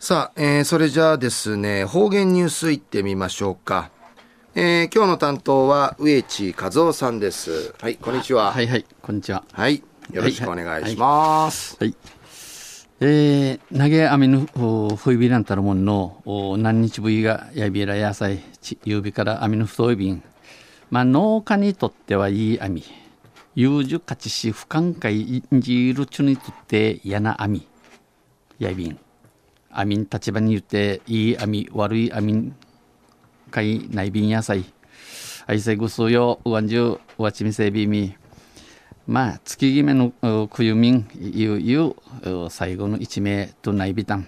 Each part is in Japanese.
さあ、えー、それじゃあですね、方言ニュースいってみましょうか。えー、今日の担当は植地和夫さんです。はい、こんにちは。はいはい、こんにちは。はい、よろしくお願いします。はい、はいはい、えー、投げ網のふいびらんたるもんの何日ぶりがやびら野菜、ゆうびから網の太い瓶。まあ、農家にとってはいい網。有樹勝ちし不寛解んじるちゅにとって嫌な網。やびん。網立場に言っていい網悪い網かい内便野菜愛せぐすようわんじゅうわちみせびみまあ月決めのくゆみんゆゆ最後の一名と内びたん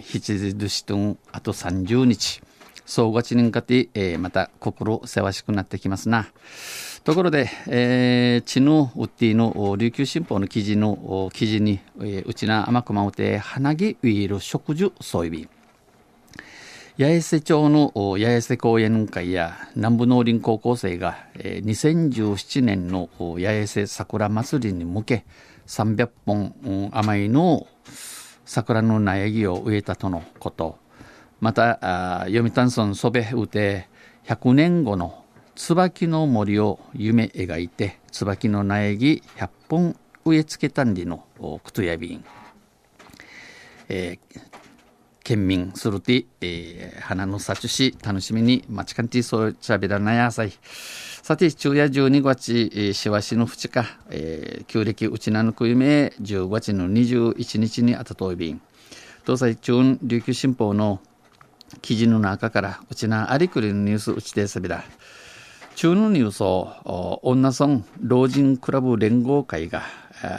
ひちずしとんあと30日総合ちにかて、えー、また心せわしくなってきますな。ところで、えー、チヌウッディの琉球新報の記事の記事に、えー、うちな甘くまうて花木ウィール植樹ソイビン八重瀬町の八重瀬公園会や南部農林高校生が、えー、2017年の八重瀬桜祭りに向け300本余りの桜の苗木を植えたとのこと。また読谷村ソベウテ100年後の椿の森を夢描いて椿の苗木100本植え付けたんりのクトヤビン、えー、県民するて、えー、花の幸し楽しみに待ちかんてそうちゃべらなやさいさて昼夜12月、しわしの淵か、えー、旧暦うちなぬく夢10月の21日にあたといびん。東西中琉球新報の記事の中からうちなありくりのニュースうちでさびら。中のニュースを女村老人クラブ連合会が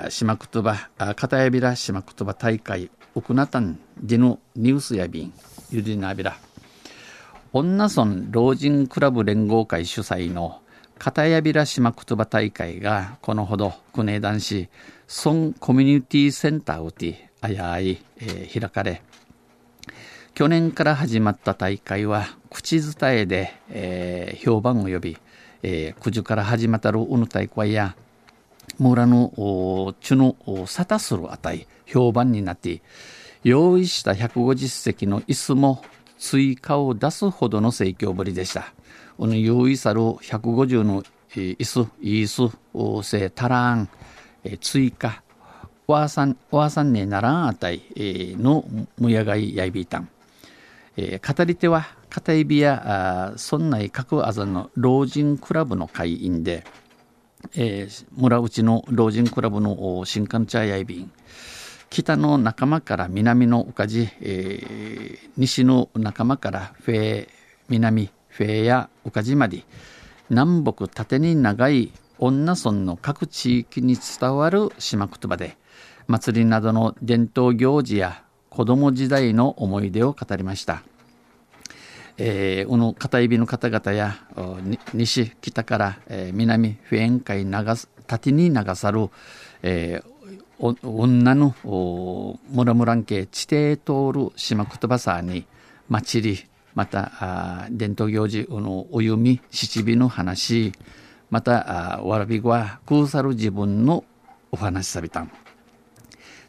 島言葉片やびら島言葉大会ウクナタンディヌニュースやびんゆりなびら。女村老人クラブ連合会主催の片やびら島言葉大会がこのほど国枝男子村コミュニティセンターをてあやい、えー、開かれ去年から始まった大会は口伝えで、えー、評判を呼び、えー、九時から始まったるうぬ大会や村のちゅの沙汰する値評判になって用意した150席の椅子も追加を出すほどの盛況ぶりでした。この用意さる150の椅子、椅子、せたらん、追加、わーさん、わーさんねならんあたいのむやがいやいびいたん。えー、語り手は片指や村内各あざの老人クラブの会員で、えー、村内の老人クラブの新刊茶屋便北の仲間から南の岡地、えー、西の仲間からフェ南フェーや岡地まで南北縦に長い女村の各地域に伝わる島言葉で祭りなどの伝統行事や子供時代の思い出を語りました。えー、この片指の方々や西北から、えー、南普遍海流す縦に流さる、えー、女の村村家地底通る島言葉さに祭りまたあ伝統行事のお読み七尾の話またあわらびは空さる自分のお話さびたん。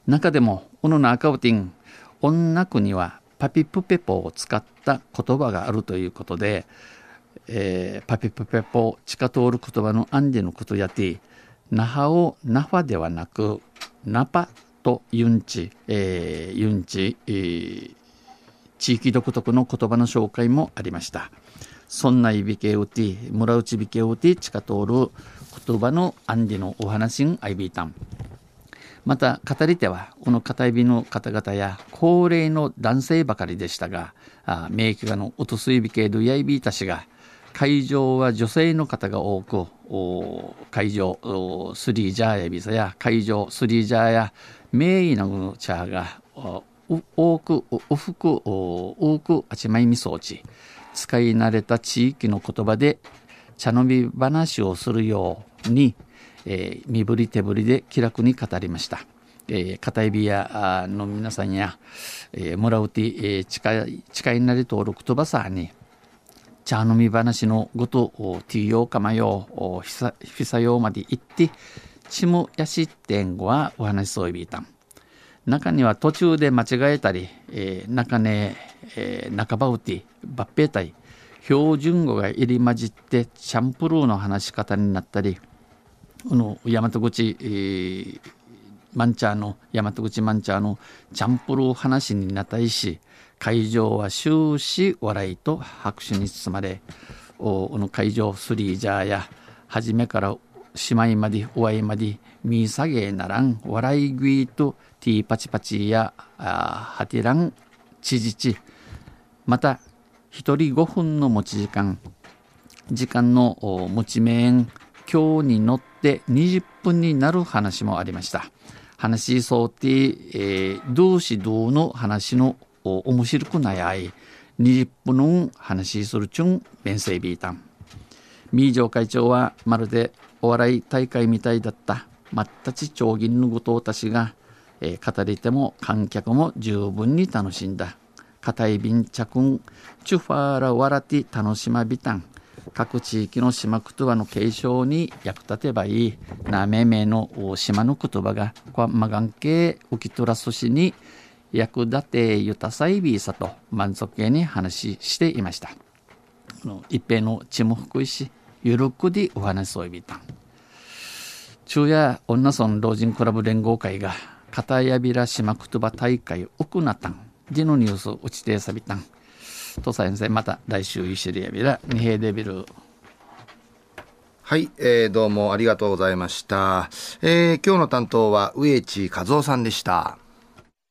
中でもこの中尾ティン女国はパピプペポを使った言葉があるということで、えー、パピプペポ地下通る言葉のアンディのことやて那覇をナファではなくナパとユンチ、えー、ユンチ、えー、地域独特の言葉の紹介もありました。そんないびけうて村内びけうて地下通る言葉のアンディのお話んアイビータンまた語り手はこの片指の方々や高齢の男性ばかりでしたが名家のおとすいびけるやいびいたしが会場は女性の方が多く会場スリージャーやビザや会場スリージャーや名医の茶が多くおふく多くあちまいみ装置使い慣れた地域の言葉で茶飲み話をするようにえー、身振り手振りで気楽に語りました。えー、片指屋の皆さんや、えー、村内、えー、近い、近いなり登録とばさに、茶飲み話のごと、ティーヨーカマヨー、ひさ、ひさようまで行って、ちむやしってんごはお話しそういびいたん。中には途中で間違えたり、えー、中根、えー、中場打て抜兵隊標準語が入り混じってチャンプルーの話し方になったりこの大和口、えー、マンチャーの大和口マンチャーのチャンプルー話になったりし会場は終始笑いと拍手に包まれおの会場スリージャーや初めからしまいまで終わりまで見下げならん笑い食いとティーパチパチやあハティランチジチまた一人5分の持ち時間。時間の持ち面今日に乗ってて20分になる話もありました。話しそうて、えー、同士同の話の面白くないあい20分の話するちゅん弁声ビータンミージョ会長はまるでお笑い大会みたいだった。まったち町銀の後藤たちが、えー、語り手も観客も十分に楽しんだ。硬い便着んチュファーラワラティ楽しまびたん。各地域の島言葉の継承に役立てばいい。なめめの島の言葉がマガン系浮き取らすしに役立てゆたさいびさと満足げに話していました。一平の血も福いしゆるくでお話そういびた。ん昼夜女村老人クラブ連合会が片やびら島言葉大会奥なたん。でのニュース打ちてさびたん。土佐先生また来週一緒でやびら二平デビル。はい、えー、どうもありがとうございました、えー、今日の担当は植地和夫さんでした。